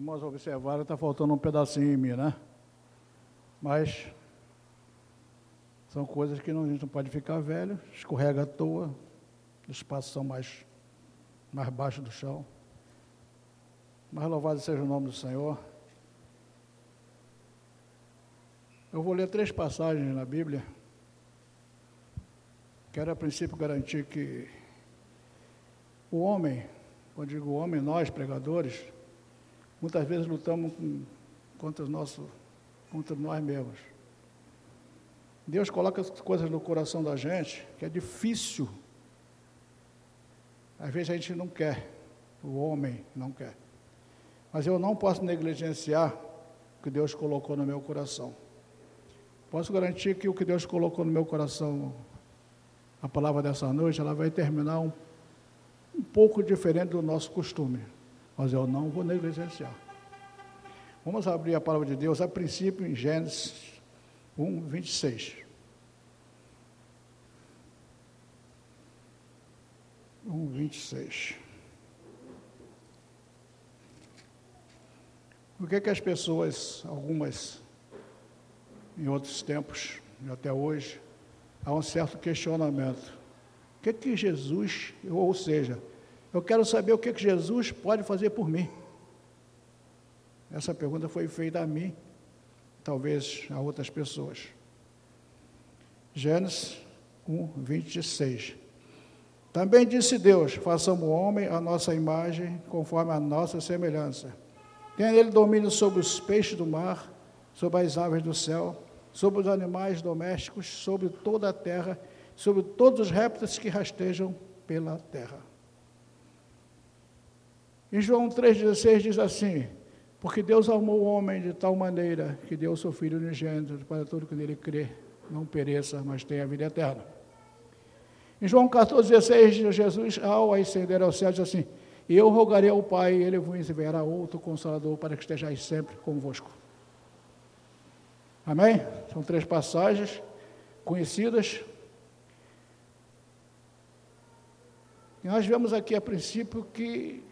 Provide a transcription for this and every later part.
irmãos observaram, está faltando um pedacinho em mim, né? Mas são coisas que não, a gente não pode ficar velho, escorrega à toa, os espaços são mais, mais baixos do chão. Mas louvado seja o nome do Senhor. Eu vou ler três passagens na Bíblia. Quero a princípio garantir que o homem, quando digo homem, nós pregadores, muitas vezes lutamos com, contra, nosso, contra nós mesmos. Deus coloca coisas no coração da gente que é difícil. Às vezes a gente não quer, o homem não quer. Mas eu não posso negligenciar o que Deus colocou no meu coração. Posso garantir que o que Deus colocou no meu coração, a palavra dessa noite, ela vai terminar um, um pouco diferente do nosso costume. Mas eu não vou negligenciar. Vamos abrir a palavra de Deus a princípio em Gênesis 1, 26. 1, 26. O que é que as pessoas, algumas em outros tempos e até hoje, há um certo questionamento. O que é que Jesus, ou seja, eu quero saber o que Jesus pode fazer por mim. Essa pergunta foi feita a mim, talvez a outras pessoas. Gênesis 1, 26. Também disse Deus: façamos o homem a nossa imagem, conforme a nossa semelhança. Tenha ele domínio sobre os peixes do mar, sobre as aves do céu, sobre os animais domésticos, sobre toda a terra, sobre todos os répteis que rastejam pela terra. Em João 3,16 diz assim: Porque Deus amou o homem de tal maneira que deu o seu Filho unigênito para todo que nele crê, não pereça, mas tenha a vida eterna. Em João 14,16, Jesus, ao ascender ao céu, diz assim: eu rogarei ao Pai, e ele vos enviará outro consolador para que estejais sempre convosco. Amém? São três passagens conhecidas. E nós vemos aqui a princípio que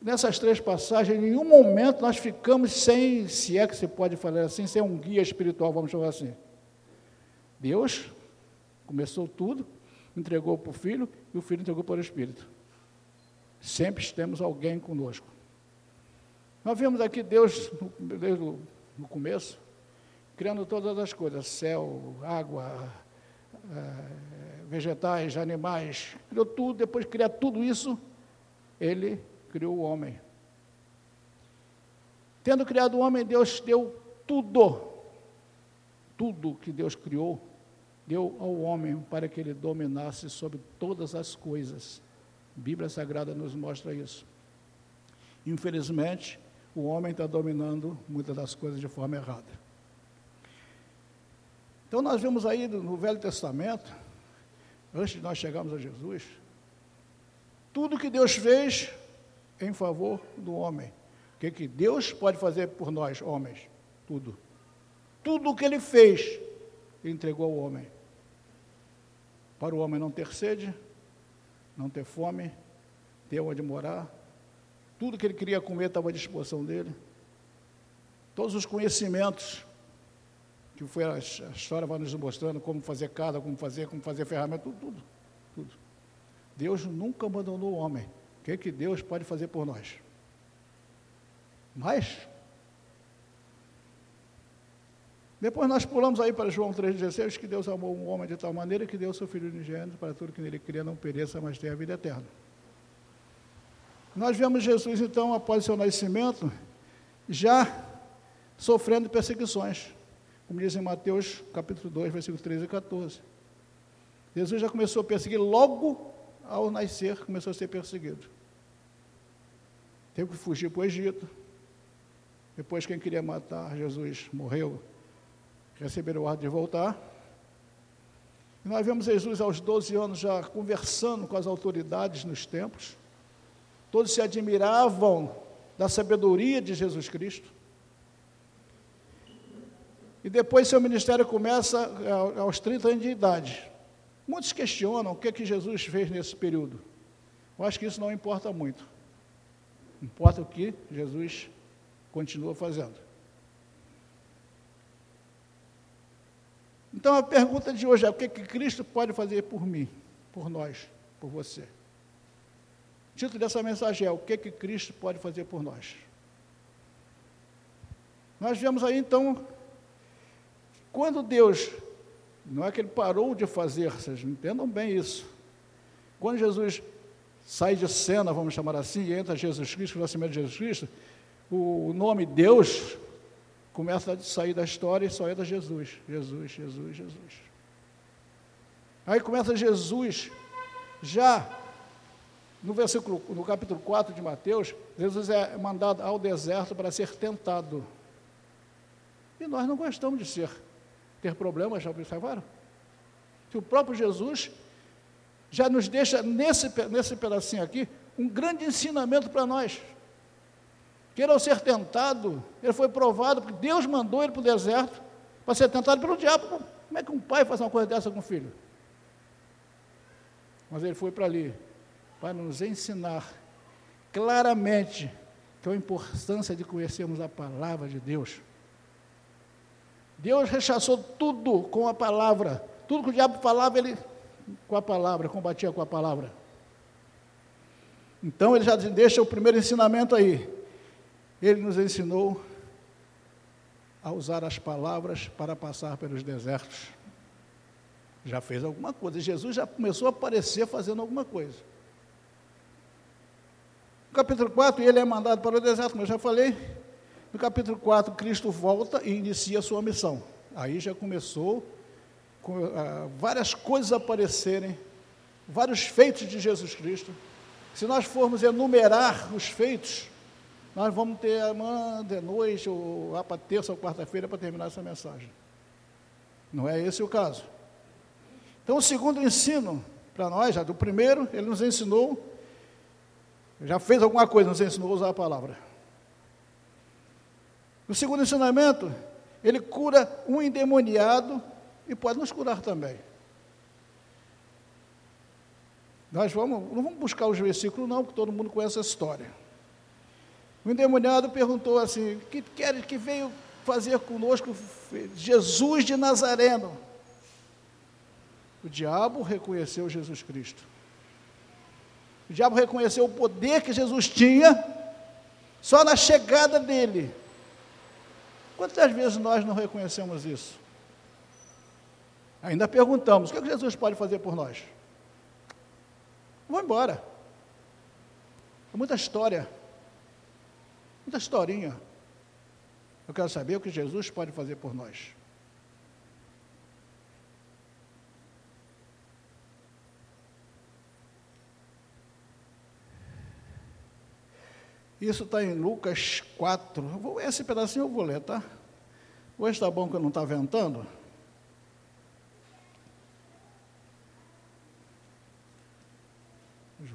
nessas três passagens, em nenhum momento nós ficamos sem, se é que se pode falar assim, sem um guia espiritual, vamos chamar assim. Deus começou tudo, entregou para o Filho e o Filho entregou para o Espírito. Sempre temos alguém conosco. Nós vemos aqui Deus, desde o começo, criando todas as coisas, céu, água, é, vegetais, animais, criou tudo, depois de criar tudo isso, ele criou o homem. Tendo criado o homem, Deus deu tudo, tudo que Deus criou, deu ao homem para que ele dominasse sobre todas as coisas. A Bíblia Sagrada nos mostra isso. Infelizmente, o homem está dominando muitas das coisas de forma errada. Então nós vemos aí no Velho Testamento, antes de nós chegarmos a Jesus, tudo que Deus fez em favor do homem. O que, que Deus pode fazer por nós, homens? Tudo. Tudo o que Ele fez, Ele entregou ao homem. Para o homem não ter sede, não ter fome, ter onde morar. Tudo que ele queria comer estava à disposição dele. Todos os conhecimentos que foi a, história vai nos mostrando como fazer casa, como fazer, como fazer ferramenta, tudo, tudo, tudo. Deus nunca abandonou o homem. Que, que Deus pode fazer por nós? Mas, depois nós pulamos aí para João 3,16, que Deus amou um homem de tal maneira que deu seu Filho unigênito para tudo que nele cria não pereça, mas tenha a vida eterna. Nós vemos Jesus, então, após seu nascimento, já sofrendo perseguições como diz em Mateus capítulo 2, versículos 13 e 14. Jesus já começou a perseguir logo ao nascer, começou a ser perseguido. Teve que fugir para o Egito. Depois, quem queria matar Jesus morreu, receberam o ordem de voltar. E nós vemos Jesus aos 12 anos já conversando com as autoridades nos templos. Todos se admiravam da sabedoria de Jesus Cristo. E depois seu ministério começa aos 30 anos de idade. Muitos questionam o que, é que Jesus fez nesse período. Eu acho que isso não importa muito. Importa o que Jesus continua fazendo. Então a pergunta de hoje é: o que, que Cristo pode fazer por mim, por nós, por você? O título dessa mensagem é: O que, que Cristo pode fazer por nós? Nós vemos aí então, quando Deus, não é que ele parou de fazer, vocês entendam bem isso. Quando Jesus sai de cena, vamos chamar assim, e entra Jesus Cristo, o nascimento de Jesus Cristo, o nome Deus começa a sair da história e só entra Jesus. Jesus, Jesus, Jesus. Aí começa Jesus, já no versículo, no capítulo 4 de Mateus, Jesus é mandado ao deserto para ser tentado. E nós não gostamos de ser, ter problemas, já observaram? Que o próprio Jesus já nos deixa, nesse, nesse pedacinho aqui, um grande ensinamento para nós. Que ele, ao ser tentado, ele foi provado, porque Deus mandou ele para o deserto para ser tentado pelo diabo. Como é que um pai faz uma coisa dessa com filho? Mas ele foi para ali, para nos ensinar claramente que é a importância de conhecermos a palavra de Deus. Deus rechaçou tudo com a palavra. Tudo que o diabo falava, ele com a palavra, combatia com a palavra. Então ele já deixa o primeiro ensinamento aí. Ele nos ensinou a usar as palavras para passar pelos desertos. Já fez alguma coisa. Jesus já começou a aparecer fazendo alguma coisa. No capítulo 4, ele é mandado para o deserto, como eu já falei. No capítulo 4, Cristo volta e inicia a sua missão. Aí já começou com, várias coisas aparecerem, vários feitos de Jesus Cristo. Se nós formos enumerar os feitos, nós vamos ter amanhã de noite, ou lá para terça ou quarta-feira, para terminar essa mensagem. Não é esse o caso. Então, o segundo ensino para nós, já do primeiro, ele nos ensinou, já fez alguma coisa, nos ensinou a usar a palavra. O segundo ensinamento, ele cura um endemoniado e pode nos curar também. Nós vamos, não vamos buscar os versículos, não, porque todo mundo conhece a história. O endemoniado perguntou assim: que queres que veio fazer conosco Jesus de Nazareno? O diabo reconheceu Jesus Cristo. O diabo reconheceu o poder que Jesus tinha só na chegada dele. Quantas vezes nós não reconhecemos isso? Ainda perguntamos: o que, é que Jesus pode fazer por nós? Vou embora. É muita história, muita historinha. Eu quero saber o que Jesus pode fazer por nós. Isso está em Lucas 4. Esse pedacinho eu vou ler, tá? Hoje está bom que não está ventando.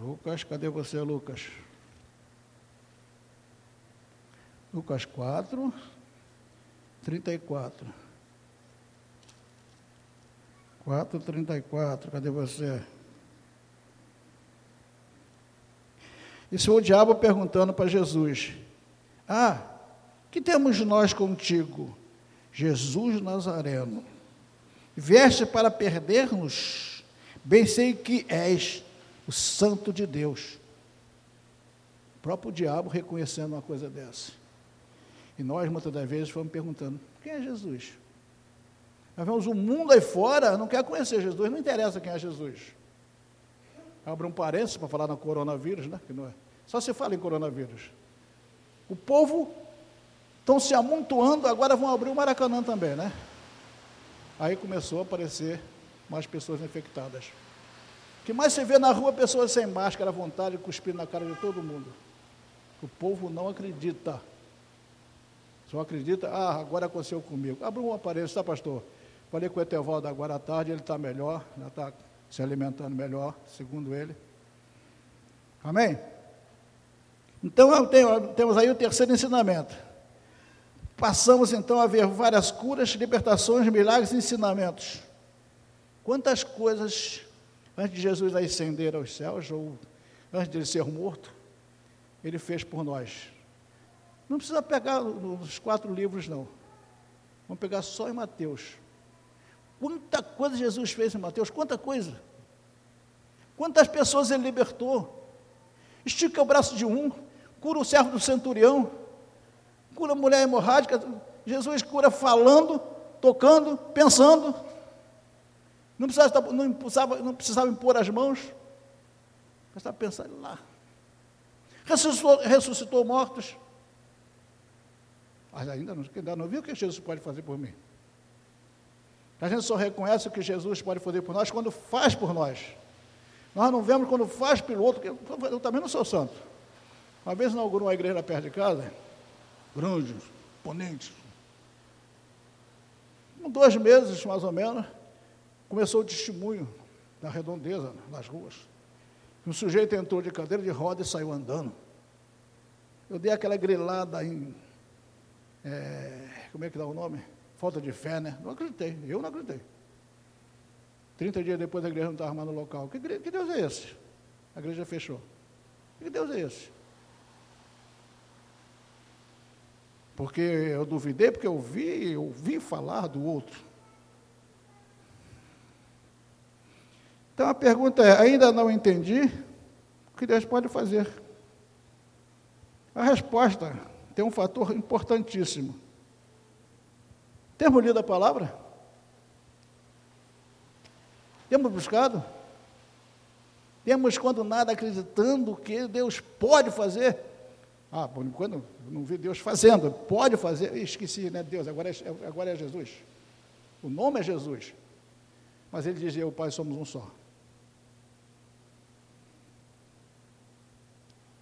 Lucas, cadê você, Lucas? Lucas 4, 34. 4, 34, cadê você? Isso o diabo perguntando para Jesus: Ah, que temos nós contigo, Jesus Nazareno? Vieste para perder-nos? Bem sei que és o Santo de Deus. O próprio diabo reconhecendo uma coisa dessa. E nós, muitas das vezes, vamos perguntando: quem é Jesus? Nós vemos o mundo aí fora, não quer conhecer Jesus, não interessa quem é Jesus. Abre um parênteses para falar no coronavírus, né? Que não é. Só se fala em coronavírus. O povo estão se amontoando, agora vão abrir o Maracanã também, né? Aí começou a aparecer mais pessoas infectadas. O que mais se vê na rua pessoas sem máscara, à vontade, cuspindo na cara de todo mundo. O povo não acredita. Só acredita, ah, agora aconteceu comigo. Abre um aparelho, tá, pastor? Falei com o Etevaldo agora à tarde, ele está melhor, já está se alimentando melhor, segundo ele. Amém? Então, tenho, temos aí o terceiro ensinamento. Passamos então a ver várias curas, libertações, milagres e ensinamentos. Quantas coisas, antes de Jesus ascender aos céus, ou antes de ele ser morto, ele fez por nós. Não precisa pegar os quatro livros, não. Vamos pegar só em Mateus. Quanta coisa Jesus fez em Mateus, quanta coisa. Quantas pessoas ele libertou. Estica o braço de um, cura o servo do centurião, cura a mulher hemorrágica. Jesus cura falando, tocando, pensando. Não precisava, não precisava, não precisava impor as mãos. Precisava pensar lá. Ressuscitou, ressuscitou mortos. Mas ainda não, ainda não viu o que Jesus pode fazer por mim. A gente só reconhece o que Jesus pode fazer por nós quando faz por nós. Nós não vemos quando faz pelo outro, porque eu também não sou santo. Uma vez inaugurou uma igreja perto de casa, grande, ponente. Com dois meses, mais ou menos, começou o testemunho da redondeza nas ruas. Um sujeito entrou de cadeira de roda e saiu andando. Eu dei aquela grilada em. É, como é que dá o nome? Falta de fé, né? Não acreditei, eu não acreditei. Trinta dias depois a igreja não estava mais no local. Que, que Deus é esse? A igreja fechou. Que Deus é esse? Porque eu duvidei, porque eu vi, eu vi falar do outro. A pergunta é: ainda não entendi? O que Deus pode fazer? A resposta tem um fator importantíssimo. Temos lido a palavra? Temos buscado? Temos, quando nada, acreditando que Deus pode fazer? Ah, por enquanto não vi Deus fazendo. Pode fazer. Esqueci, né? Deus, agora é, agora é Jesus. O nome é Jesus. Mas ele dizia: Eu Pai somos um só.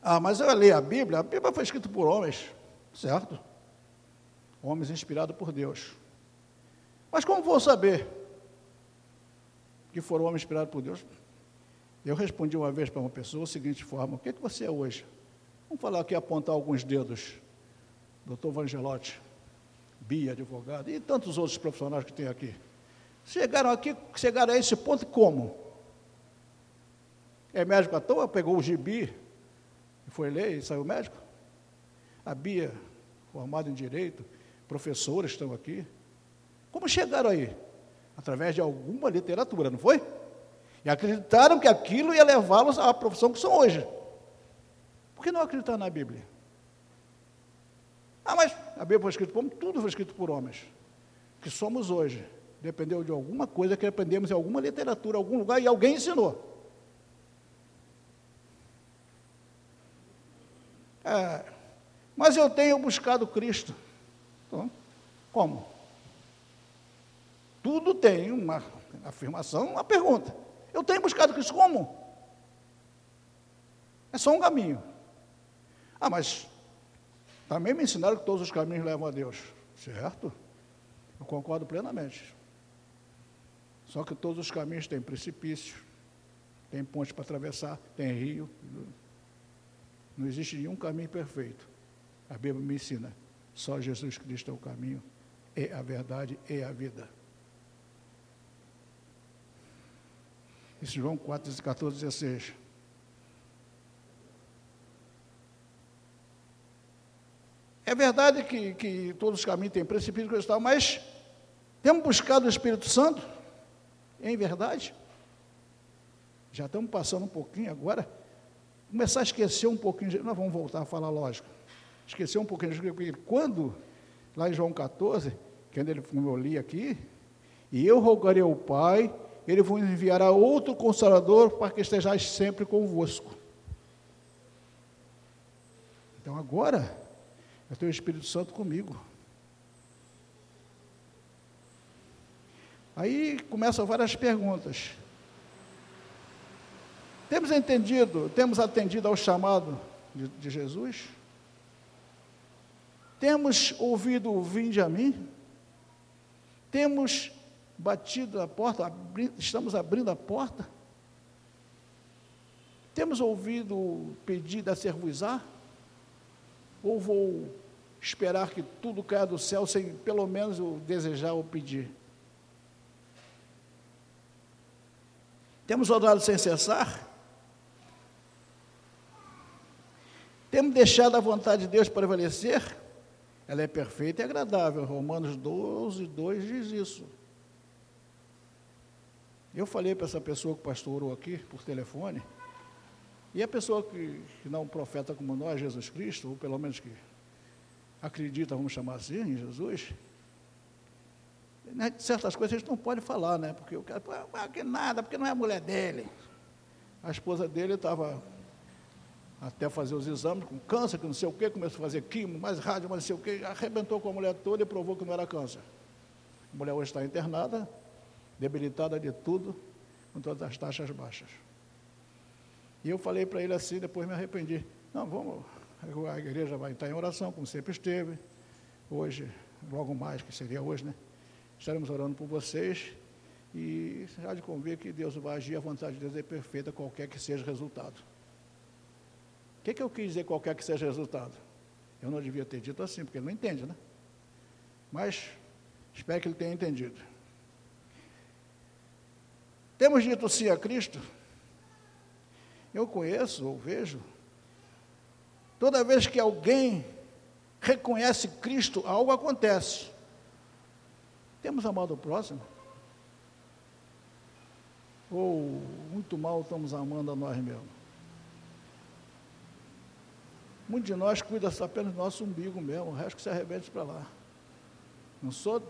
Ah, mas eu li a Bíblia, a Bíblia foi escrita por homens, certo? Homens inspirados por Deus. Mas como vou saber que foram homens inspirados por Deus? Eu respondi uma vez para uma pessoa da seguinte forma: O que, é que você é hoje? Vamos falar aqui, apontar alguns dedos. Doutor Vangelotti, Bia, advogado, e tantos outros profissionais que tem aqui. Chegaram aqui, chegaram a esse ponto como? É médico à toa, pegou o gibi, foi ler e saiu médico? A Bia, formada em Direito, professores estão aqui. Como chegaram aí? Através de alguma literatura, não foi? E acreditaram que aquilo ia levá-los à profissão que são hoje. Por que não acreditar na Bíblia? Ah, mas a Bíblia foi escrita por homens, tudo foi escrito por homens. Que somos hoje dependeu de alguma coisa que aprendemos em alguma literatura, algum lugar, e alguém ensinou. É, mas eu tenho buscado Cristo. Então, como? Tudo tem uma afirmação, uma pergunta. Eu tenho buscado Cristo como? É só um caminho. Ah, mas também me ensinaram que todos os caminhos levam a Deus. Certo? Eu concordo plenamente. Só que todos os caminhos têm precipício, tem ponte para atravessar, tem rio. Não existe nenhum caminho perfeito. A Bíblia me ensina. Só Jesus Cristo é o caminho, é a verdade, é a vida. Isso João 4, 14, 16. É verdade que, que todos os caminhos têm precipício e tal, mas temos buscado o Espírito Santo? Em verdade? Já estamos passando um pouquinho agora começar a esquecer um pouquinho, de, nós vamos voltar a falar, lógico, esquecer um pouquinho, porque quando, lá em João 14, quando ele, como eu li aqui, e eu rogarei ao Pai, ele vos enviará outro Consolador para que estejais sempre convosco. Então agora, eu tenho o Espírito Santo comigo. Aí começam várias perguntas. Temos entendido, temos atendido ao chamado de, de Jesus? Temos ouvido o vinde a mim? Temos batido a porta, abri, estamos abrindo a porta? Temos ouvido o pedido a servuzar? Ou vou esperar que tudo caia do céu sem pelo menos eu desejar ou pedir? Temos orado sem cessar? Temos deixado a vontade de Deus prevalecer? ela é perfeita e agradável. Romanos 12, 2 diz isso. Eu falei para essa pessoa que pastorou aqui por telefone, e a pessoa que, que não é um profeta como nós, Jesus Cristo, ou pelo menos que acredita, vamos chamar assim, em Jesus, né, certas coisas a gente não pode falar, né? Porque o cara, que nada, porque não é a mulher dele. A esposa dele estava até fazer os exames com câncer, que não sei o quê, começou a fazer quimo, mais rádio, mais não sei o quê, arrebentou com a mulher toda e provou que não era câncer. A mulher hoje está internada, debilitada de tudo, com todas as taxas baixas. E eu falei para ele assim, depois me arrependi. Não, vamos, a igreja vai estar em oração, como sempre esteve. Hoje, logo mais, que seria hoje, né? Estaremos orando por vocês e já de convir que Deus vai agir, a vontade de Deus é perfeita, qualquer que seja o resultado. Que, que eu quis dizer qualquer que seja o resultado? Eu não devia ter dito assim, porque ele não entende, né? Mas espero que ele tenha entendido. Temos dito sim a Cristo? Eu conheço ou vejo. Toda vez que alguém reconhece Cristo, algo acontece. Temos amado o próximo? Ou muito mal estamos amando a nós mesmos? Muitos de nós cuida apenas do nosso umbigo mesmo, o resto que se arrebente para lá. Não sou,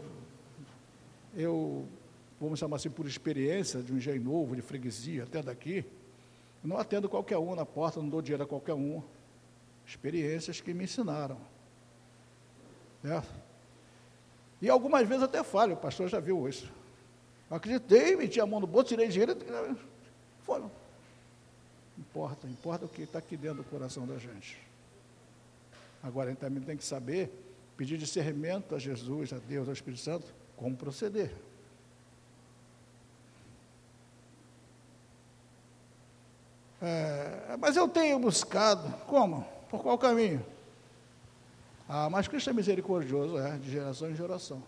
eu, vamos chamar assim, por experiência, de um engenho novo, de freguesia, até daqui, não atendo qualquer um na porta, não dou dinheiro a qualquer um. Experiências que me ensinaram. E algumas vezes até falho, o pastor já viu isso. Eu acreditei, meti a mão no bolso, tirei dinheiro. Foi. Importa, importa o que está aqui dentro do coração da gente. Agora, a gente também tem que saber, pedir discernimento a Jesus, a Deus, ao Espírito Santo, como proceder. É, mas eu tenho buscado, como? Por qual caminho? Ah, mas Cristo é misericordioso, é, de geração em geração.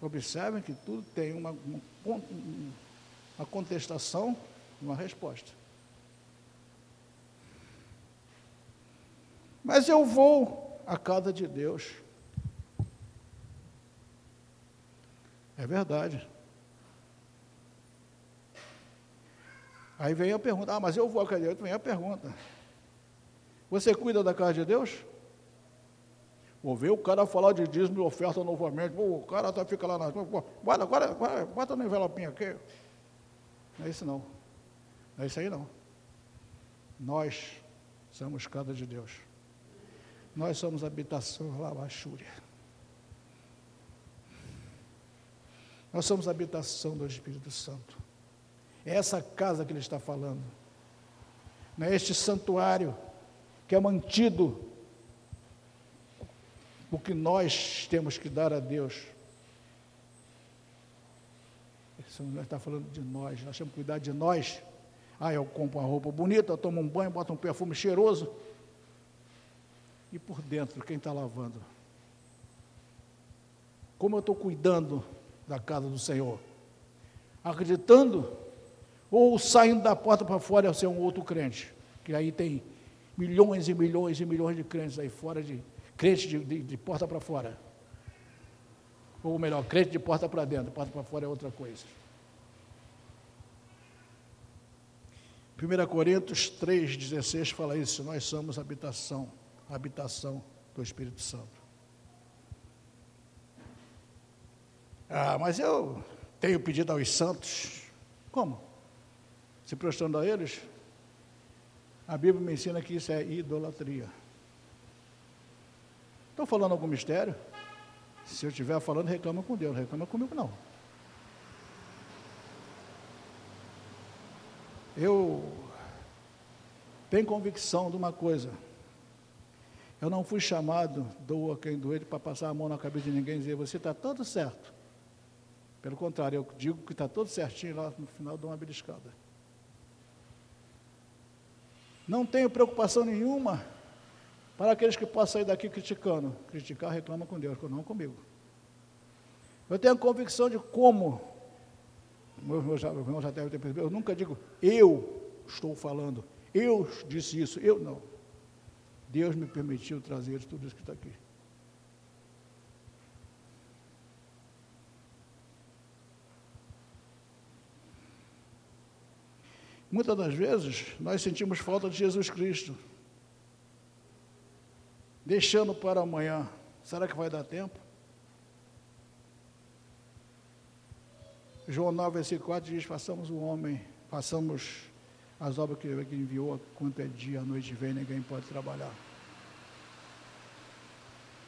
Observem que tudo tem uma, uma, contestação uma resposta. Mas eu vou à casa de Deus. É verdade. Aí vem a pergunta, ah, mas eu vou à casa de Deus, vem a pergunta. Você cuida da casa de Deus? Vou ver o cara falar de dízimo e oferta novamente. o cara tá, fica lá na. Bota, agora, agora, bota no envelopinho aqui. Não é isso não. Não é isso aí não. Nós somos casa de Deus. Nós somos habitação lavachúria. Nós somos habitação do Espírito Santo. É essa casa que ele está falando. Não é este santuário que é mantido, o que nós temos que dar a Deus. Isso não está falando de nós, nós temos que cuidar de nós. Ah, eu compro uma roupa bonita, eu tomo um banho, boto um perfume cheiroso. E por dentro, quem está lavando? Como eu estou cuidando da casa do Senhor? Acreditando? Ou saindo da porta para fora e ser um outro crente? Que aí tem milhões e milhões e milhões de crentes aí fora, de crentes de, de, de porta para fora. Ou melhor, crente de porta para dentro, porta para fora é outra coisa. 1 Coríntios 3,16 fala isso, nós somos habitação, habitação do Espírito Santo. Ah, mas eu tenho pedido aos santos. Como? Se prostrando a eles? A Bíblia me ensina que isso é idolatria. Estou falando algum mistério? Se eu estiver falando, reclama com Deus, reclama comigo não. Eu tenho convicção de uma coisa. Eu não fui chamado, doa quem doer, para passar a mão na cabeça de ninguém e dizer, você está tudo certo. Pelo contrário, eu digo que está tudo certinho lá no final de uma beliscada. Não tenho preocupação nenhuma para aqueles que possam sair daqui criticando. Criticar reclama com Deus, não comigo. Eu tenho a convicção de como, meu irmão já deve ter percebido, eu nunca digo eu estou falando, eu disse isso, eu não. Deus me permitiu trazer tudo isso que está aqui. Muitas das vezes nós sentimos falta de Jesus Cristo, deixando para amanhã. Será que vai dar tempo? João 9, versículo 4 diz: Façamos o homem, façamos as obras que ele enviou, quanto é dia, a noite vem, ninguém pode trabalhar.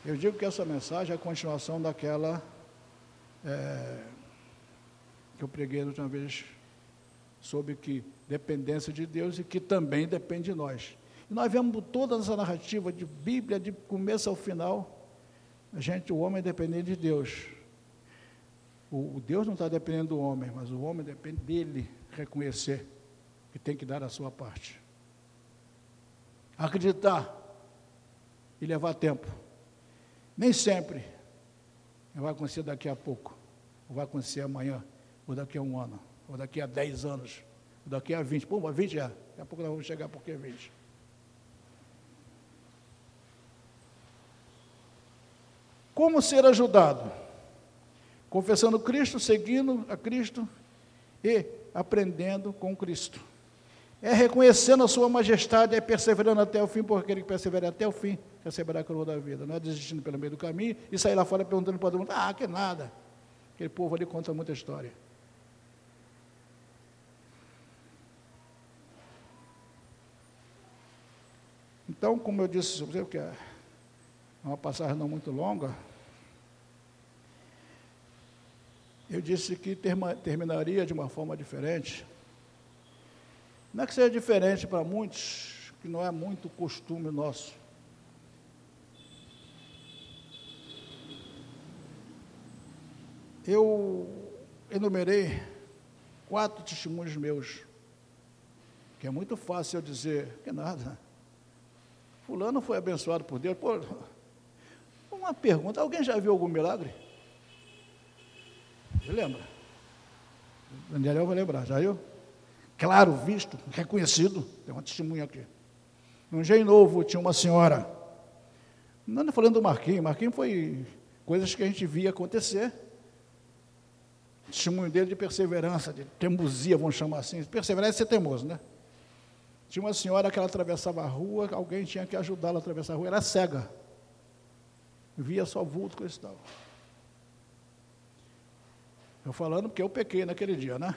Eu digo que essa mensagem é a continuação daquela é, que eu preguei última vez, sobre que dependência de Deus e que também depende de nós. E nós vemos toda essa narrativa de Bíblia, de começo ao final, a gente, o homem é dependente de Deus. O, o Deus não está dependendo do homem, mas o homem depende dele reconhecer que tem que dar a sua parte. Acreditar e levar tempo. Nem sempre vai acontecer daqui a pouco, ou vai acontecer amanhã, ou daqui a um ano, ou daqui a dez anos daqui a 20. Pô, 20 é. Daqui a pouco nós vamos chegar porque é 20. Como ser ajudado? Confessando Cristo, seguindo a Cristo e aprendendo com Cristo. É reconhecendo a sua majestade, é perseverando até o fim, porque aquele que persevera até o fim receberá a coroa da vida. Não é desistindo pelo meio do caminho e sair lá fora perguntando para todo mundo, ah, que nada. Aquele povo ali conta muita história. Então, como eu disse, você que é uma passagem não muito longa, eu disse que terminaria de uma forma diferente. Não é que seja diferente para muitos, que não é muito costume nosso. Eu enumerei quatro testemunhos meus, que é muito fácil eu dizer que nada. Fulano foi abençoado por Deus. Pô, uma pergunta: alguém já viu algum milagre? Você lembra? Daniel vai lembrar, já viu? Claro, visto, reconhecido. Tem uma testemunha aqui. Um dia novo tinha uma senhora. Não estou falando do Marquinhos, Marquinhos foi coisas que a gente via acontecer. Testemunho dele de perseverança, de teimosia, vamos chamar assim. Perseverança é ser teimoso, né? Tinha uma senhora que ela atravessava a rua, alguém tinha que ajudá-la a atravessar a rua, era cega. Via só vulto com esse tal. Eu falando porque eu pequei naquele dia, né?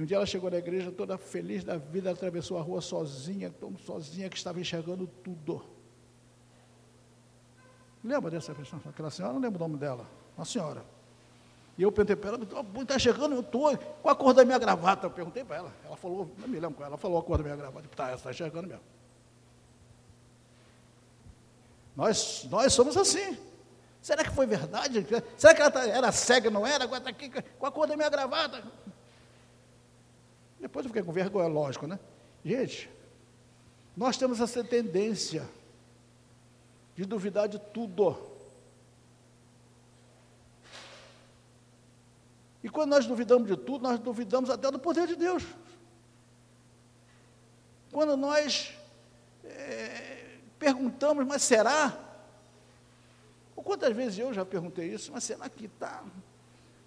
Um dia ela chegou na igreja toda feliz da vida, atravessou a rua sozinha, tão sozinha que estava enxergando tudo. Lembra dessa pessoa? Aquela senhora, não lembro o nome dela. Uma senhora. E eu perguntei para ela, está chegando, eu estou, qual a cor da minha gravata? Eu perguntei para ela. Ela falou, não me lembro qual, ela falou a cor da minha gravata. Tá, está chegando mesmo. Nós, nós somos assim. Será que foi verdade? Será que ela tá, era cega, não era? Agora está aqui com a cor da minha gravata. Depois eu fiquei com vergonha, lógico, né? Gente, nós temos essa tendência de duvidar de tudo. E quando nós duvidamos de tudo, nós duvidamos até do poder de Deus. Quando nós é, perguntamos, mas será? Ou quantas vezes eu já perguntei isso, mas será que está?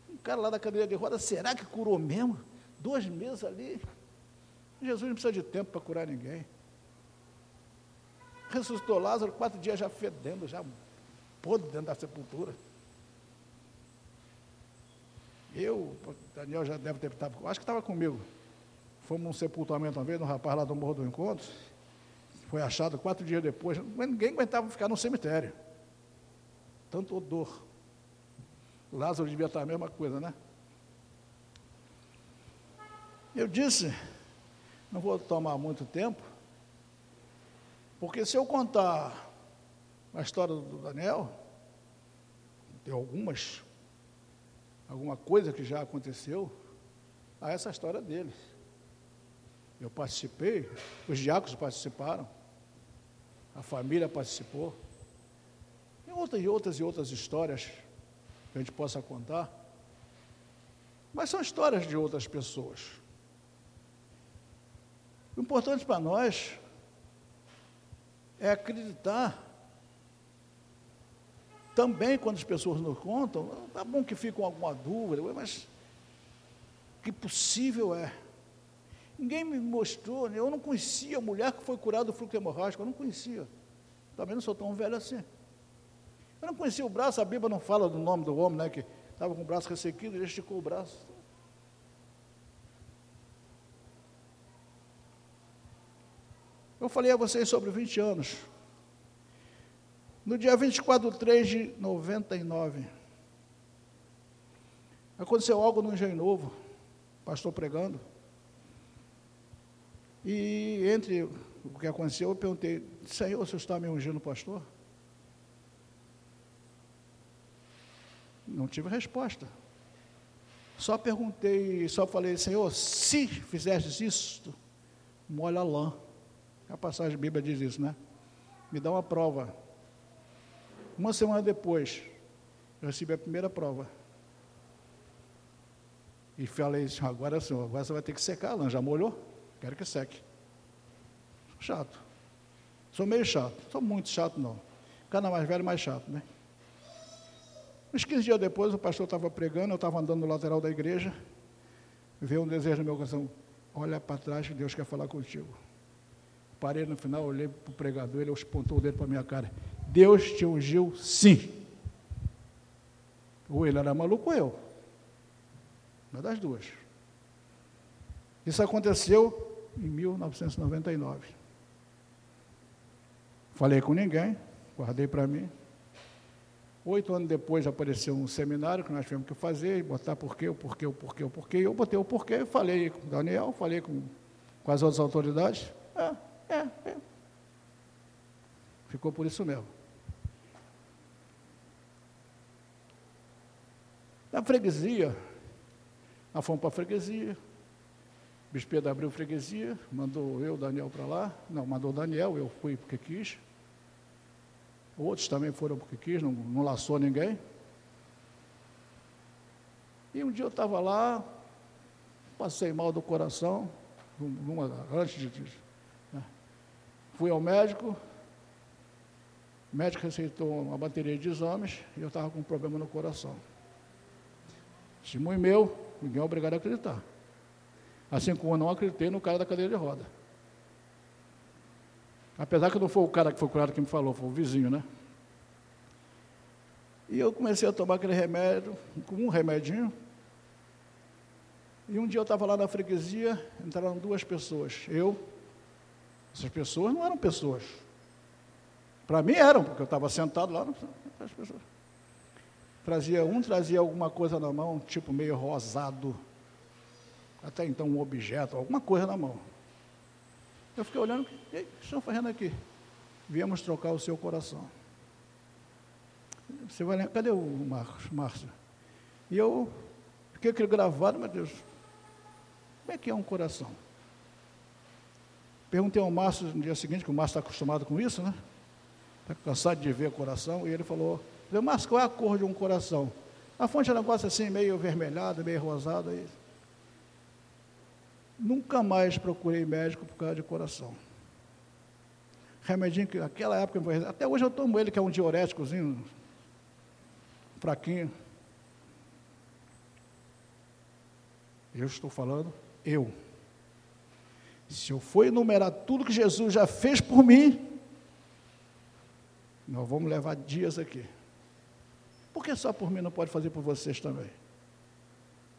Um cara lá da cadeira de roda, será que curou mesmo? Dois meses ali. Jesus não precisa de tempo para curar ninguém. Ressuscitou Lázaro, quatro dias já fedendo, já podre dentro da sepultura. Eu, Daniel já deve ter estado, acho que estava comigo. Fomos num sepultamento uma vez, um rapaz lá do Morro do Encontro. Foi achado quatro dias depois. Ninguém aguentava ficar no cemitério. Tanto odor. Lázaro devia estar a mesma coisa, né? Eu disse, não vou tomar muito tempo, porque se eu contar a história do Daniel, tem algumas, alguma coisa que já aconteceu, a essa história deles. Eu participei, os diáconos participaram, a família participou. Tem outras e outras e outras histórias que a gente possa contar. Mas são histórias de outras pessoas. O importante para nós é acreditar. Também quando as pessoas nos contam, tá bom que ficam alguma dúvida, mas que possível é. Ninguém me mostrou, eu não conhecia a mulher que foi curada do fluxo hemorrágico, eu não conhecia. Também não sou tão velho assim. Eu não conhecia o braço, a Bíblia não fala do nome do homem, né, que estava com o braço ressequido, ele esticou o braço. Eu falei a vocês sobre 20 anos. No dia 24 de 3 de 99, aconteceu algo no Engenho Novo, pastor pregando. E entre o que aconteceu, eu perguntei, Senhor, você está me ungindo, pastor? Não tive resposta. Só perguntei, só falei, Senhor, se fizestes isto, molha a lã. A passagem da Bíblia diz isso, né? Me dá uma prova. Uma semana depois, eu recebi a primeira prova. E falei, agora senhor, agora você vai ter que secar a. Já molhou? Quero que seque. Chato. Sou meio chato. Sou muito chato, não. Cada mais velho, mais chato, né? Uns 15 dias depois, o pastor estava pregando, eu estava andando no lateral da igreja, veio um desejo no meu coração, olha para trás que Deus quer falar contigo. Parei no final, olhei para o pregador, ele apontou o dedo para a minha cara. Deus te ungiu sim. Ou ele era maluco ou eu. Uma das duas. Isso aconteceu em 1999. Falei com ninguém, guardei para mim. Oito anos depois apareceu um seminário que nós tivemos que fazer, botar porquê, o porquê, o porquê, o porquê. Eu botei o porquê, falei com o Daniel, falei com, com as outras autoridades. É, é, é. Ficou por isso mesmo. Na freguesia, nós fomos para a freguesia, o Bispo Pedro abriu freguesia, mandou eu, Daniel, para lá. Não, mandou Daniel, eu fui porque quis. Outros também foram porque quis, não, não laçou ninguém. E um dia eu estava lá, passei mal do coração, numa, antes de, Fui ao médico, o médico receitou uma bateria de exames e eu estava com um problema no coração. Testemunho meu, ninguém é obrigado a acreditar. Assim como eu não acreditei no cara da cadeira de roda. Apesar que não foi o cara que foi curado que me falou, foi o vizinho, né? E eu comecei a tomar aquele remédio, com um remedinho. E um dia eu estava lá na freguesia, entraram duas pessoas. Eu, essas pessoas não eram pessoas. Para mim eram, porque eu estava sentado lá, as pessoas. Trazia, um trazia alguma coisa na mão, tipo meio rosado, até então um objeto, alguma coisa na mão. Eu fiquei olhando, o que estão fazendo aqui? Viemos trocar o seu coração. Você vai lembrar, cadê o Marcos, Márcio? E eu fiquei aquele gravado, meu Deus, como é que é um coração? Perguntei ao Márcio no dia seguinte, que o Márcio está acostumado com isso, né? Está cansado de ver o coração, e ele falou, Márcio, qual é a cor de um coração? A fonte é um negócio assim, meio vermelhado, meio rosado. Aí. Nunca mais procurei médico por causa de coração. Remedinho que naquela época, até hoje eu tomo ele, que é um diuréticozinho, fraquinho. Eu estou falando, eu. Se eu for enumerar tudo que Jesus já fez por mim, nós vamos levar dias aqui. Por que só por mim não pode fazer por vocês também?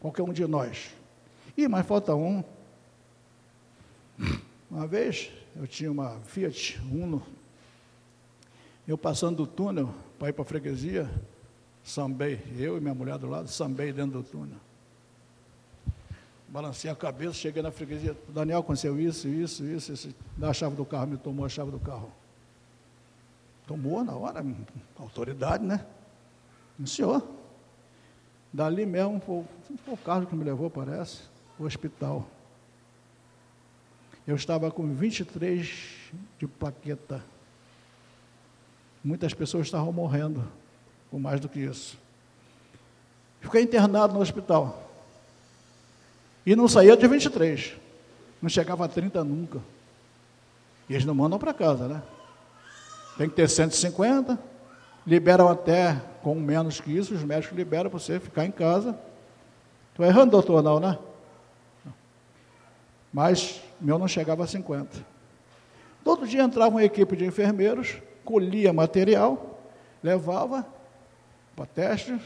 Qualquer um de nós. Ih, mas falta um. Uma vez eu tinha uma Fiat Uno, eu passando do túnel para ir para a freguesia, sambei, eu e minha mulher do lado, sambei dentro do túnel balancei a cabeça, cheguei na freguesia, Daniel aconteceu isso, isso, isso, isso, dá a chave do carro, me tomou a chave do carro. Tomou na hora, autoridade, né? O senhor. Dali mesmo, foi, foi o carro que me levou, parece, o hospital. Eu estava com 23 de plaqueta. Muitas pessoas estavam morrendo com mais do que isso. Fiquei internado no hospital. E não saía de 23. Não chegava a 30 nunca. E eles não mandam para casa, né? Tem que ter 150, liberam até com menos que isso, os médicos liberam para você ficar em casa. Estou errando, doutor, não, né? Mas meu não chegava a 50. Todo dia entrava uma equipe de enfermeiros, colhia material, levava para testes,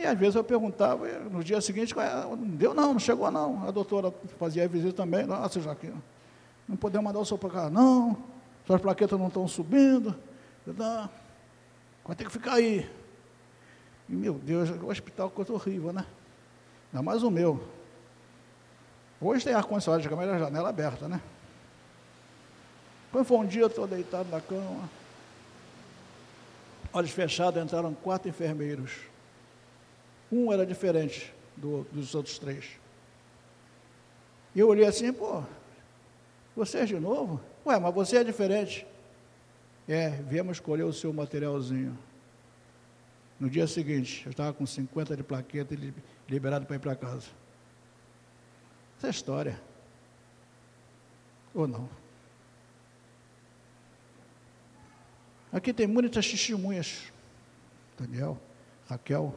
e às vezes eu perguntava, no dia seguinte, não deu não, não chegou não. A doutora fazia a visita também, nossa, Joaquim, não podemos mandar o senhor para cá, não, suas plaquetas não estão subindo, não, vai ter que ficar aí. E, meu Deus, o hospital coisa horrível, né? Ainda mais o meu. Hoje tem ar-condicionado, de a janela aberta, né? Quando foi um dia, estou deitado na cama, olhos fechados, entraram quatro enfermeiros. Um era diferente do, dos outros três. E eu olhei assim, pô, você é de novo? Ué, mas você é diferente. É, viemos escolher o seu materialzinho. No dia seguinte, eu estava com 50 de plaqueta e liberado para ir para casa. Essa é história. Ou não? Aqui tem muitas testemunhas. Daniel, Raquel,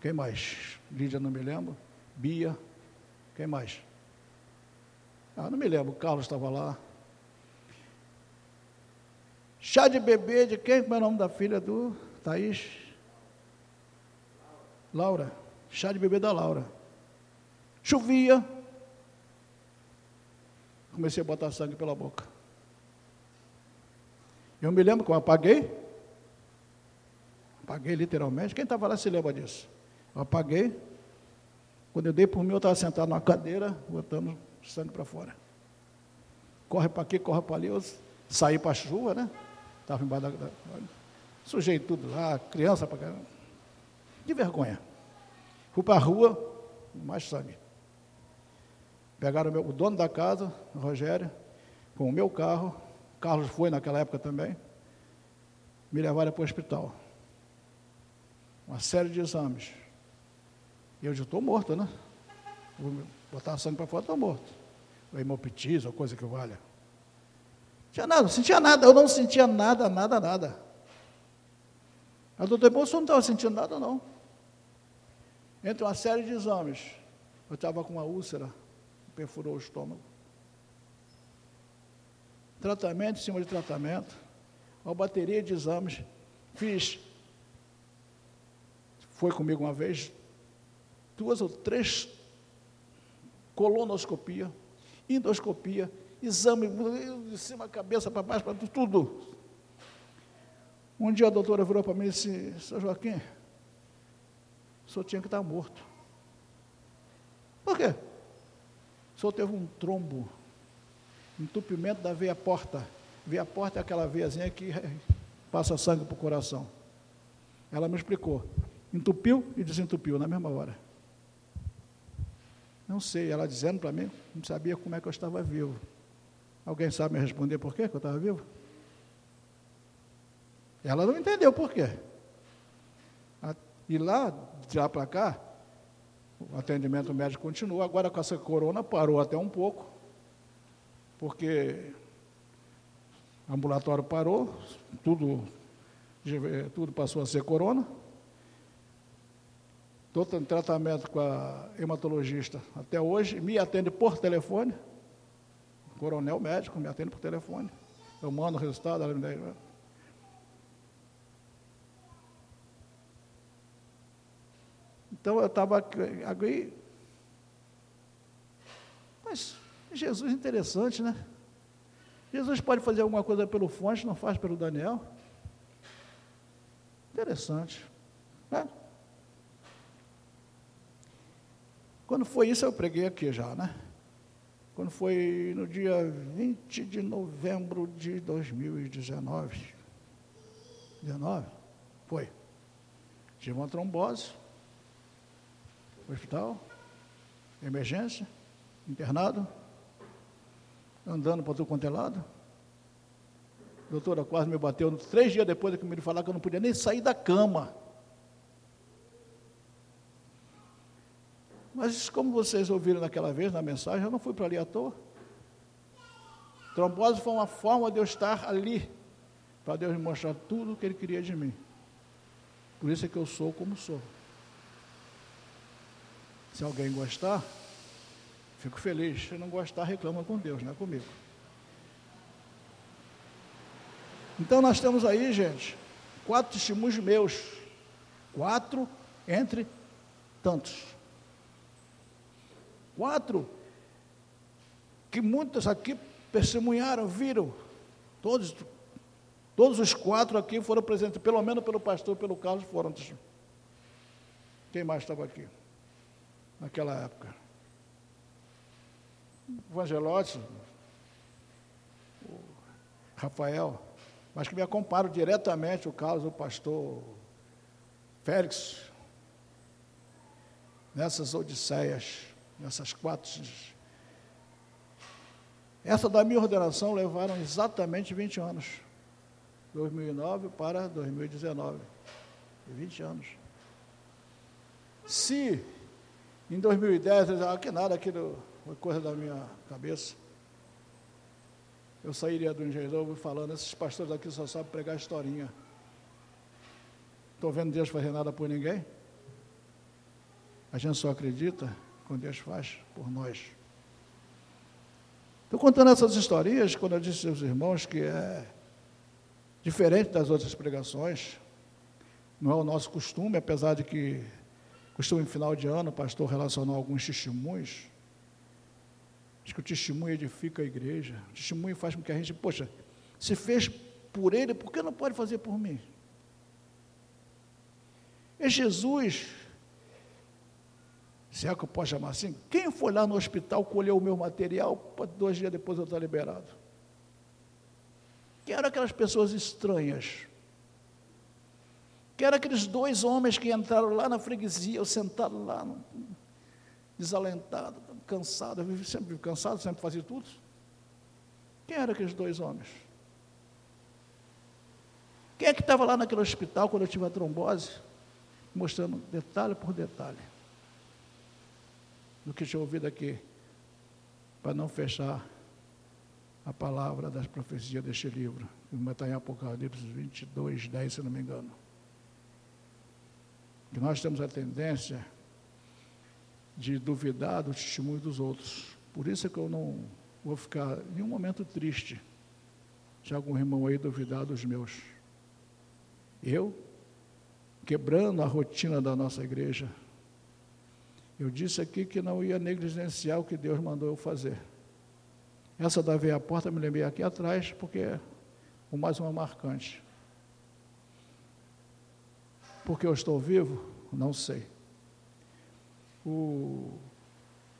quem mais? Lídia, não me lembro. Bia, quem mais? Ah, não me lembro, Carlos estava lá. Chá de bebê de quem? Como é o nome da filha do Thaís? Laura. Chá de bebê da Laura. Chovia. Comecei a botar sangue pela boca. Eu me lembro que eu apaguei. Apaguei literalmente. Quem estava lá se lembra disso? Apaguei. Quando eu dei por mim, eu estava sentado numa cadeira, botando sangue para fora. Corre para aqui, corre para ali. Eu saí para a chuva, né? Estava embaixo da, da. Sujei tudo lá, criança para caramba. De vergonha. Fui para a rua, mais sangue. Pegaram o, meu, o dono da casa, o Rogério, com o meu carro. Carlos foi naquela época também. Me levaram para o hospital. Uma série de exames. Eu já estou morto, né? Vou botar sangue para fora, estou morto. Ou hemoptise, ou coisa que valha. Não tinha nada, não sentia nada, eu não sentia nada, nada, nada. A doutora Bolso não estava sentindo nada, não. Entre uma série de exames, eu estava com uma úlcera, perfurou o estômago. Tratamento em cima de tratamento, uma bateria de exames. Fiz, foi comigo uma vez, duas ou três colonoscopia, endoscopia, exame de cima cabeça para baixo, para tudo. Um dia a doutora virou para mim e disse, Sr. Joaquim, o senhor tinha que estar morto. Por quê? O senhor teve um trombo, entupimento da veia porta. Veia porta é aquela veiazinha que passa sangue para o coração. Ela me explicou. Entupiu e desentupiu na mesma hora. Não sei, ela dizendo para mim, não sabia como é que eu estava vivo. Alguém sabe me responder por quê que eu estava vivo? Ela não entendeu por quê. E lá, de lá para cá, o atendimento médico continua. Agora com essa corona parou até um pouco, porque ambulatório parou, tudo, tudo passou a ser corona. Estou em tratamento com a hematologista até hoje, me atende por telefone. Coronel médico me atende por telefone. Eu mando o resultado, ela me dá. Então eu estava aqui. Mas Jesus é interessante, né? Jesus pode fazer alguma coisa pelo Fonte, não faz pelo Daniel. Interessante. Né? Quando foi isso, eu preguei aqui já, né? Quando foi no dia 20 de novembro de 2019. 19? Foi. Tive uma trombose, hospital, emergência, internado, andando para tudo quanto é lado. Doutora quase me bateu três dias depois de que me falar que eu não podia nem sair da cama. Mas como vocês ouviram naquela vez na mensagem, eu não fui para ali à toa. Trombose foi uma forma de eu estar ali, para Deus me mostrar tudo o que Ele queria de mim. Por isso é que eu sou como sou. Se alguém gostar, fico feliz. Se não gostar, reclama com Deus, não é comigo. Então nós temos aí, gente, quatro testemunhos meus. Quatro entre tantos. Quatro que muitos aqui testemunharam, viram. Todos, todos os quatro aqui foram presentes, pelo menos pelo pastor, pelo Carlos, foram. Quem mais estava aqui? Naquela época. Evangelote, Rafael, mas que me acompanharam diretamente, o Carlos, o pastor Félix, nessas odisseias, nessas quatro. Essa da minha ordenação levaram exatamente 20 anos. 2009 para 2019. 20 anos. Se em 2010, ah, que nada, aquilo foi coisa da minha cabeça. Eu sairia do engenheiro falando, esses pastores aqui só sabem pregar historinha. Estou vendo Deus fazer nada por ninguém? A gente só acredita quando Deus faz por nós. Estou contando essas historinhas quando eu disse aos irmãos que é diferente das outras pregações. Não é o nosso costume, apesar de que costume em final de ano o pastor relacionar alguns testemunhos. Diz que o testemunho edifica a igreja. O testemunho faz com que a gente, poxa, se fez por ele, por que não pode fazer por mim? E Jesus se é que eu posso chamar assim, quem foi lá no hospital colher o meu material dois dias depois eu estar liberado? Quem eram aquelas pessoas estranhas? Quem eram aqueles dois homens que entraram lá na freguesia, eu sentado lá, desalentado, cansado, eu sempre cansado, sempre fazia tudo. Quem eram aqueles dois homens? Quem é que estava lá naquele hospital quando eu tive a trombose? Mostrando detalhe por detalhe do que tinha ouvido aqui, para não fechar a palavra das profecias deste livro, que está em Apocalipse 22, 10, se não me engano. Que nós temos a tendência de duvidar do testemunho dos outros. Por isso é que eu não vou ficar em um momento triste se algum irmão aí duvidar dos meus. Eu, quebrando a rotina da nossa igreja, eu disse aqui que não ia negligenciar o que Deus mandou eu fazer. Essa da veia porta me lembrei aqui atrás, porque é mais uma marcante. Porque eu estou vivo? Não sei. O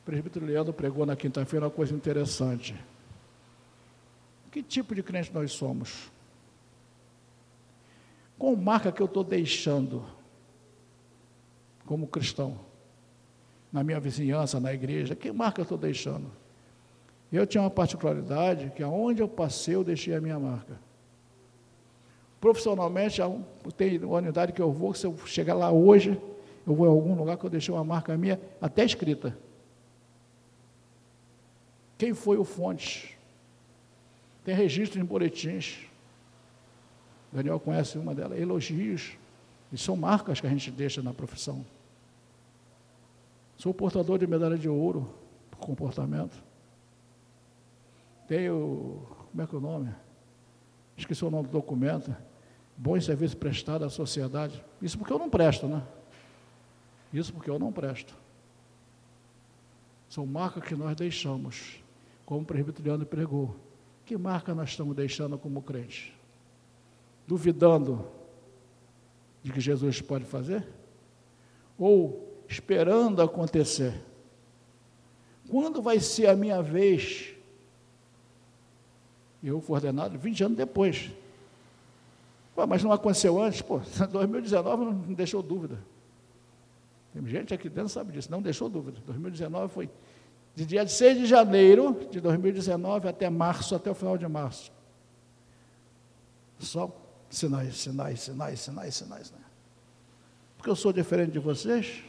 presbítero Leandro pregou na quinta-feira uma coisa interessante. Que tipo de crente nós somos? Qual marca que eu estou deixando como cristão? Na minha vizinhança, na igreja, que marca eu estou deixando? Eu tinha uma particularidade que aonde eu passei, eu deixei a minha marca. Profissionalmente, tem uma unidade que eu vou, se eu chegar lá hoje, eu vou em algum lugar que eu deixei uma marca minha, até escrita. Quem foi o fonte? Tem registro em boletins. Daniel conhece uma delas, elogios. E são marcas que a gente deixa na profissão. Sou portador de medalha de ouro por comportamento. Tenho, como é que é o nome? Esqueci o nome do documento. Bom serviço prestado à sociedade. Isso porque eu não presto, né? Isso porque eu não presto. São marcas que nós deixamos, como o presbiteriano pregou. Que marca nós estamos deixando como crente? Duvidando de que Jesus pode fazer? Ou esperando acontecer. Quando vai ser a minha vez? Eu fui ordenado 20 anos depois. Pô, mas não aconteceu antes? Pô, 2019 não deixou dúvida. Tem gente aqui dentro sabe disso, não deixou dúvida. 2019 foi de dia 6 de janeiro de 2019 até março, até o final de março. Só sinais, sinais, sinais, sinais, sinais. Né? Porque eu sou diferente de vocês.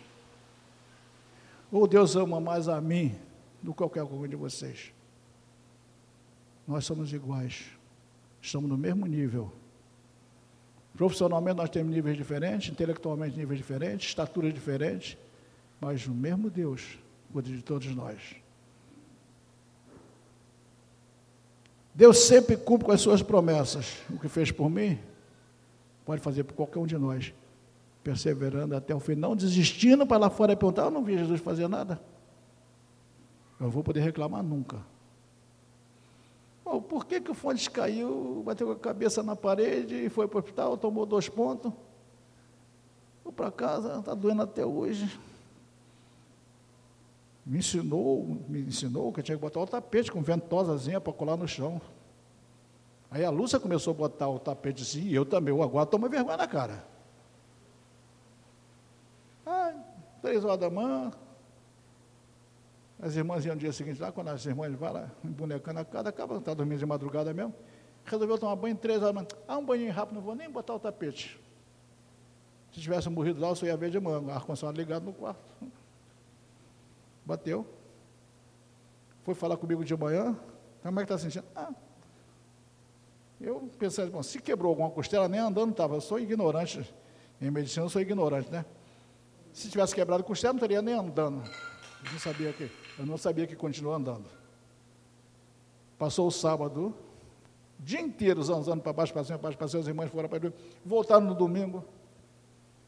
Ou Deus ama mais a mim do que qualquer um de vocês? Nós somos iguais, estamos no mesmo nível, Profissionalmente nós temos níveis diferentes, intelectualmente níveis diferentes, estaturas diferentes, mas o mesmo Deus cuida de todos nós. Deus sempre cumpre com as suas promessas. O que fez por mim, pode fazer por qualquer um de nós, perseverando até o fim, não desistindo para lá fora e perguntar: Eu não vi Jesus fazer nada. Eu não vou poder reclamar nunca. Oh, por que, que o Fontes caiu, bateu a cabeça na parede e foi para o hospital, tomou dois pontos? Vou para casa, está doendo até hoje. Me ensinou, me ensinou que eu tinha que botar o tapete com ventosazinha para colar no chão. Aí a Lúcia começou a botar o tapete assim, e eu também, agora tomo vergonha na cara. Ah, três horas da manhã, as irmãs iam no dia seguinte lá, quando as irmãs vão lá, embonecando a casa, acaba, está dormindo de madrugada mesmo, resolveu tomar banho três horas da manhã. Ah, um banho rápido, não vou nem botar o tapete. Se tivesse morrido lá, eu só ia ver de manhã, ar-condicionado ligado no quarto. Bateu. Foi falar comigo de manhã. Como é que está sentindo? Ah, eu pensei, bom, se quebrou alguma costela, nem andando estava. Eu sou ignorante. Em medicina eu sou ignorante, né? Se tivesse quebrado costela, não teria nem andando. Eu não sabia que, eu não sabia que continuou andando. Passou o sábado, dia inteiro zanzando para baixo, para cima, para baixo, para cima, as irmãs foram para voltaram no domingo,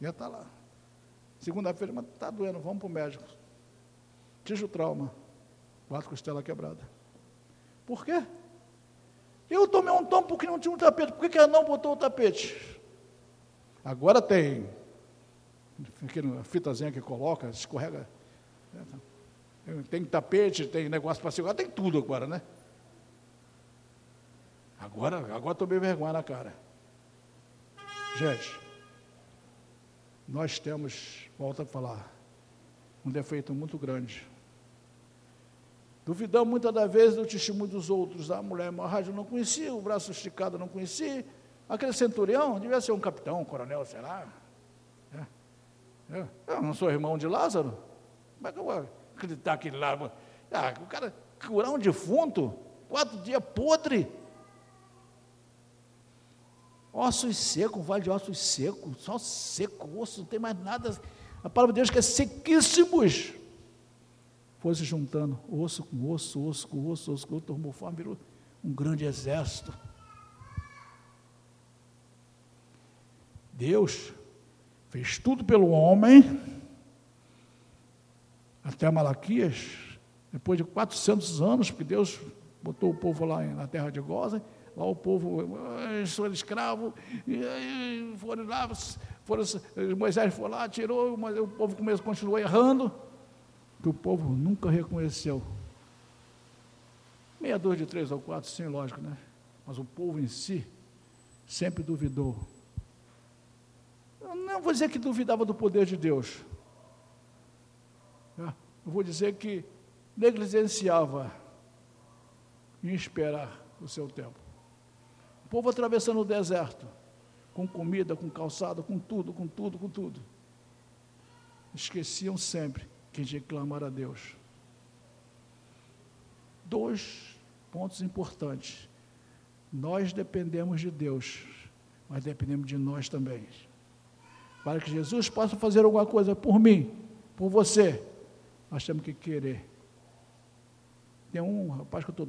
ia estar tá lá. Segunda-feira, mas está doendo, vamos para o médico. Tive trauma, quatro costelas quebradas. Por quê? Eu tomei um tom porque não tinha um tapete. Por que, que ela não botou o tapete? Agora tem aquela fitazinha que coloca, escorrega. Tem tapete, tem negócio para segurar, tem tudo agora, né? Agora, agora tomei vergonha na cara. Gente, nós temos, volta a falar, um defeito muito grande. Duvidamos muitas das vezes do testemunho dos outros. A mulher rádio não conhecia, o braço esticado não conhecia. Aquele centurião devia ser um capitão, um coronel, sei lá. É. É. Eu não sou irmão de Lázaro. Como é que eu vou acreditar que lá. Ah, o cara curar um defunto, quatro dias podre. Ossos secos, vale de ossos secos, só seco, osso, não tem mais nada. A palavra de Deus que é sequíssimos foi se juntando, osso com osso, osso com osso, osso com osso, tomou forma, virou um grande exército. Deus fez tudo pelo homem, até Malaquias, depois de 400 anos, porque Deus botou o povo lá na terra de Goza, lá o povo, sou escravo, e foram lá, foram, Moisés foi lá, tirou, mas o povo começou, continuou errando que o povo nunca reconheceu. Meia dúzia de três ou quatro, sim, lógico, né? Mas o povo em si sempre duvidou. Não vou dizer que duvidava do poder de Deus. Eu vou dizer que negligenciava em esperar o seu tempo. O povo atravessando o deserto, com comida, com calçada, com tudo, com tudo, com tudo. Esqueciam sempre que que clamar a Deus. Dois pontos importantes. Nós dependemos de Deus, mas dependemos de nós também. Para que Jesus possa fazer alguma coisa por mim, por você, nós temos que querer. Tem um rapaz que eu estou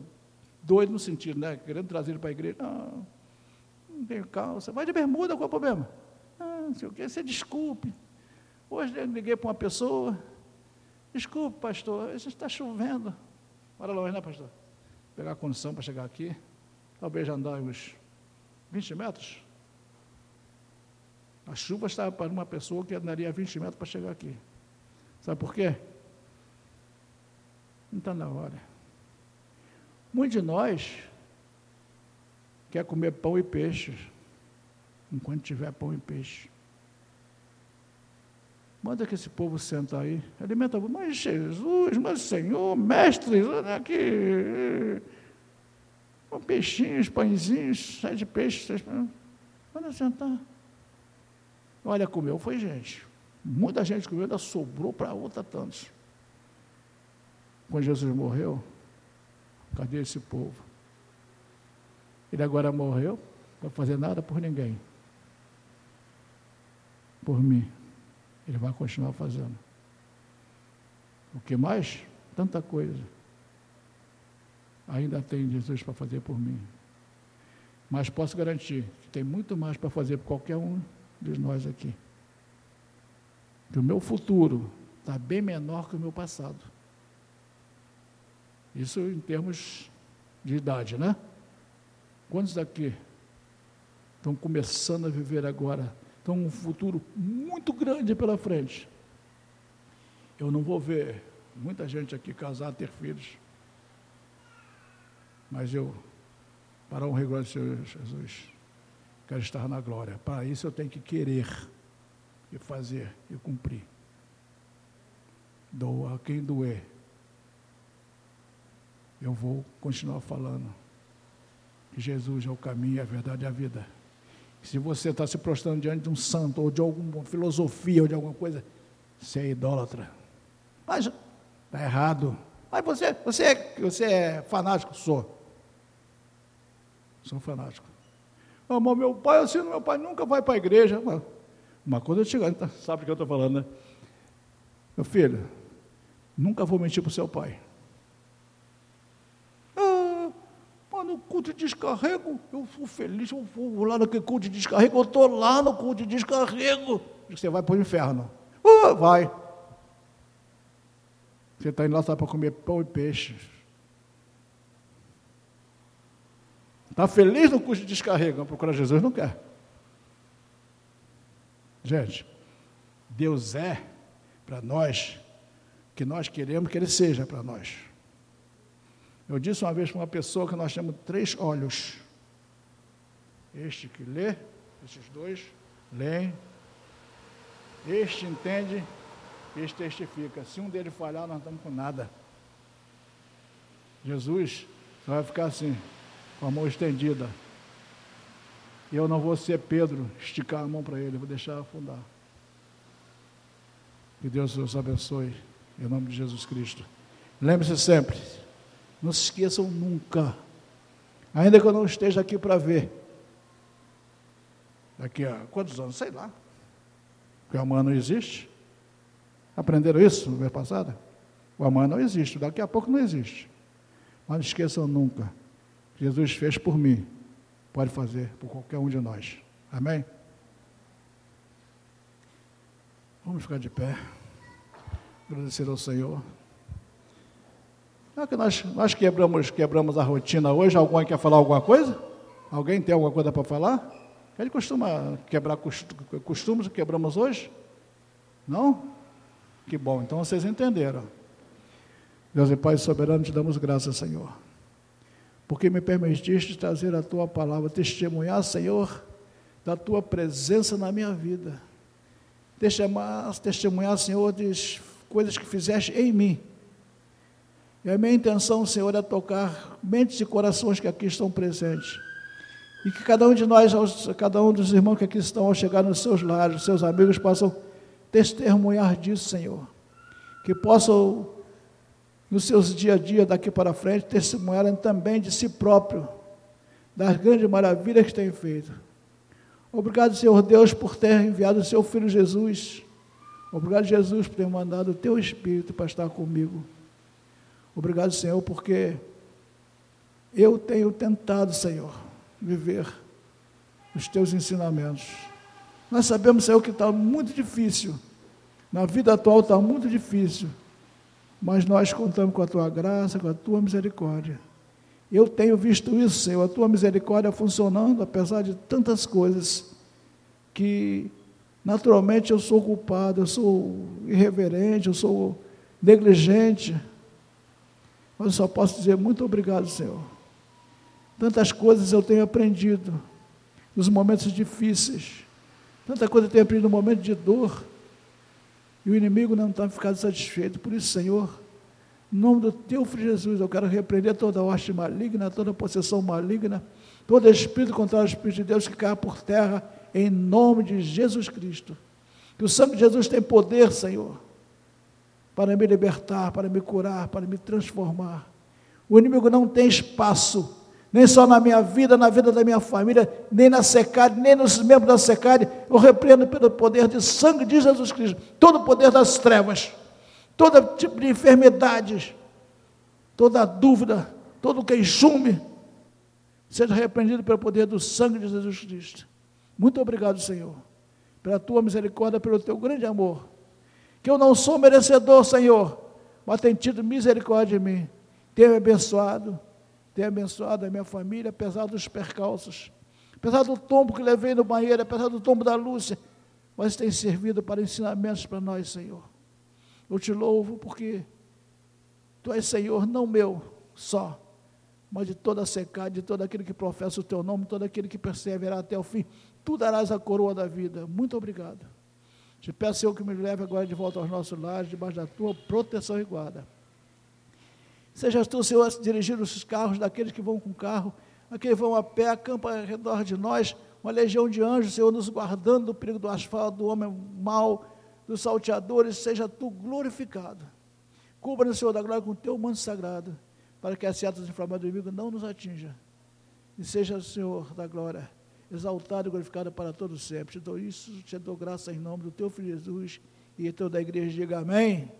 doido no sentido, né? Querendo trazer ele para a igreja. Não, não tenho calça. Vai de bermuda, qual é o problema? Ah, não sei o que, você desculpe. Hoje eu liguei para uma pessoa, Desculpe, pastor, está chovendo. Bora longe, né, pastor? Pegar a condição para chegar aqui. Talvez andar uns 20 metros. A chuva estava para uma pessoa que andaria 20 metros para chegar aqui. Sabe por quê? Não está na hora. Muitos de nós quer comer pão e peixe, enquanto tiver pão e peixe. Manda que esse povo senta aí. Alimenta, mas Jesus, mas Senhor, mestre, olha aqui. Peixinhos, pãezinhos, sete peixes. Sete... Manda sentar. Olha, comeu, foi gente. Muita gente comeu, ainda sobrou para outra tantos. Quando Jesus morreu, cadê esse povo? Ele agora morreu, vai fazer nada por ninguém. por mim, Ele vai continuar fazendo. O que mais? Tanta coisa. Ainda tem Jesus para fazer por mim. Mas posso garantir que tem muito mais para fazer por qualquer um de nós aqui. Que o meu futuro está bem menor que o meu passado. Isso em termos de idade, né? Quantos daqui estão começando a viver agora? Estão um futuro muito grande pela frente. Eu não vou ver muita gente aqui casar, ter filhos. Mas eu, para honrar o Senhor Jesus, quero estar na glória. Para isso eu tenho que querer e fazer e cumprir. Doa a quem doer. Eu vou continuar falando Jesus é o caminho, a verdade e a vida. Se você está se prostrando diante de um santo ou de alguma filosofia ou de alguma coisa, você é idólatra. Mas está errado. Mas você, você, é, você é fanático? Sou. Sou fanático. Mas meu pai, assim, meu pai nunca vai para a igreja. Uma coisa eu te então, sabe o que eu estou falando, né? Meu filho, nunca vou mentir para o seu pai. Ah, no culto de descarrego, eu sou feliz, eu vou lá naquele culto de descarrego, eu estou lá no culto de descarrego. Você vai para o inferno. Ah, vai. Você está indo lá só para comer pão e peixe. Está feliz no curso de descarrego, mas procurar Jesus não quer. Gente, Deus é para nós que nós queremos que Ele seja para nós. Eu disse uma vez para uma pessoa que nós temos três olhos. Este que lê, esses dois leem. Este entende este testifica. Se um deles falhar, nós não estamos com nada. Jesus só vai ficar assim, com a mão estendida. E eu não vou ser Pedro, esticar a mão para ele, vou deixar afundar. Que Deus os abençoe, em nome de Jesus Cristo. Lembre-se sempre, não se esqueçam nunca, ainda que eu não esteja aqui para ver, daqui a quantos anos? Sei lá, porque amanhã não existe. Aprenderam isso no mês passado? O amanhã não existe, daqui a pouco não existe. Mas não esqueçam nunca. Jesus fez por mim, pode fazer por qualquer um de nós. Amém? Vamos ficar de pé. Agradecer ao Senhor. É que nós, nós quebramos, quebramos a rotina hoje. Alguém quer falar alguma coisa? Alguém tem alguma coisa para falar? Ele costuma quebrar costumes que quebramos hoje? Não? Que bom, então vocês entenderam. Deus e Pai soberano, te damos graças, Senhor, porque me permitiste trazer a tua palavra, testemunhar, Senhor, da tua presença na minha vida. Testemunhar, testemunhar, Senhor, de coisas que fizeste em mim. E a minha intenção, Senhor, é tocar mentes e corações que aqui estão presentes. E que cada um de nós, cada um dos irmãos que aqui estão, ao chegar nos seus lares, seus amigos, possam testemunhar disso, Senhor. Que possam, nos seus dia a dia daqui para frente, testemunharem também de si próprio, das grandes maravilhas que tem feito. Obrigado, Senhor Deus, por ter enviado o seu Filho Jesus. Obrigado, Jesus, por ter mandado o teu Espírito para estar comigo. Obrigado, Senhor, porque eu tenho tentado, Senhor, viver os teus ensinamentos. Nós sabemos, Senhor, que está muito difícil. Na vida atual está muito difícil. Mas nós contamos com a tua graça, com a tua misericórdia. Eu tenho visto isso, Senhor, a tua misericórdia funcionando, apesar de tantas coisas que naturalmente eu sou culpado, eu sou irreverente, eu sou negligente. Mas eu só posso dizer muito obrigado, Senhor. Tantas coisas eu tenho aprendido nos momentos difíceis. Tanta coisa tem aprendido no momento de dor. E o inimigo não está ficando satisfeito. Por isso, Senhor, em nome do teu filho Jesus, eu quero repreender toda hoste maligna, toda possessão maligna, todo espírito contrário ao Espírito de Deus que caia por terra, em nome de Jesus Cristo. Que o sangue de Jesus tem poder, Senhor, para me libertar, para me curar, para me transformar. O inimigo não tem espaço nem só na minha vida, na vida da minha família, nem na secade, nem nos membros da secade. Eu repreendo pelo poder de sangue de Jesus Cristo, todo o poder das trevas, todo tipo de enfermidades, toda dúvida, todo queixume, seja repreendido pelo poder do sangue de Jesus Cristo. Muito obrigado, Senhor, pela tua misericórdia, pelo teu grande amor. Que eu não sou merecedor, Senhor, mas tem tido misericórdia de mim. Tenha me abençoado, tenha abençoado a minha família, apesar dos percalços, apesar do tombo que levei no banheiro, apesar do tombo da Lúcia, mas tem servido para ensinamentos para nós, Senhor. Eu te louvo porque Tu és Senhor, não meu só, mas de toda a secade, de todo aquele que professa o Teu nome, todo aquele que perseverar até o fim tu darás a coroa da vida. Muito obrigado. Te peço, Senhor, que me leve agora de volta aos nossos lares, debaixo da tua proteção e guarda. Sejas tu, Senhor, dirigindo os carros daqueles que vão com carro, aqueles que vão a pé, acampa ao redor de nós, uma legião de anjos, Senhor, nos guardando do perigo do asfalto, do homem mau, dos salteadores, seja tu glorificado. Cubra-nos, Senhor, da glória com o teu manto sagrado, para que as setas inflamadas do inimigo não nos atinja. E seja, Senhor, da glória exaltado e glorificado para todos sempre. Te dou isso, te dou graça em nome do teu filho Jesus e toda a igreja diga amém.